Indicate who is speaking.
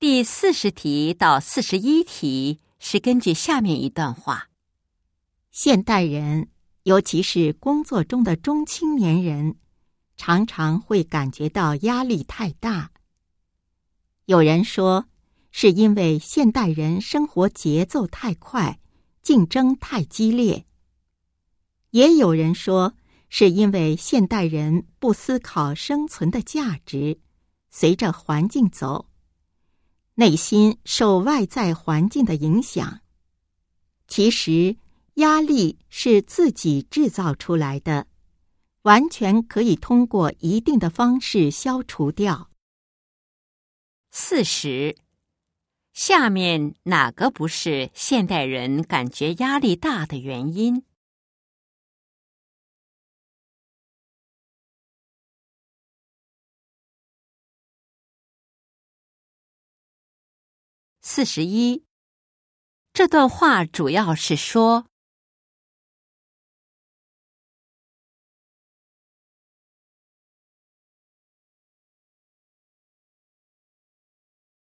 Speaker 1: 第四十题到四十一题是根据下面一段话：
Speaker 2: 现代人，尤其是工作中的中青年人，常常会感觉到压力太大。有人说，是因为现代人生活节奏太快，竞争太激烈；也有人说，是因为现代人不思考生存的价值，随着环境走。内心受外在环境的影响，其实压力是自己制造出来的，完全可以通过一定的方式消除掉。
Speaker 1: 四十，下面哪个不是现代人感觉压力大的原因？四十一，这段话主要是说。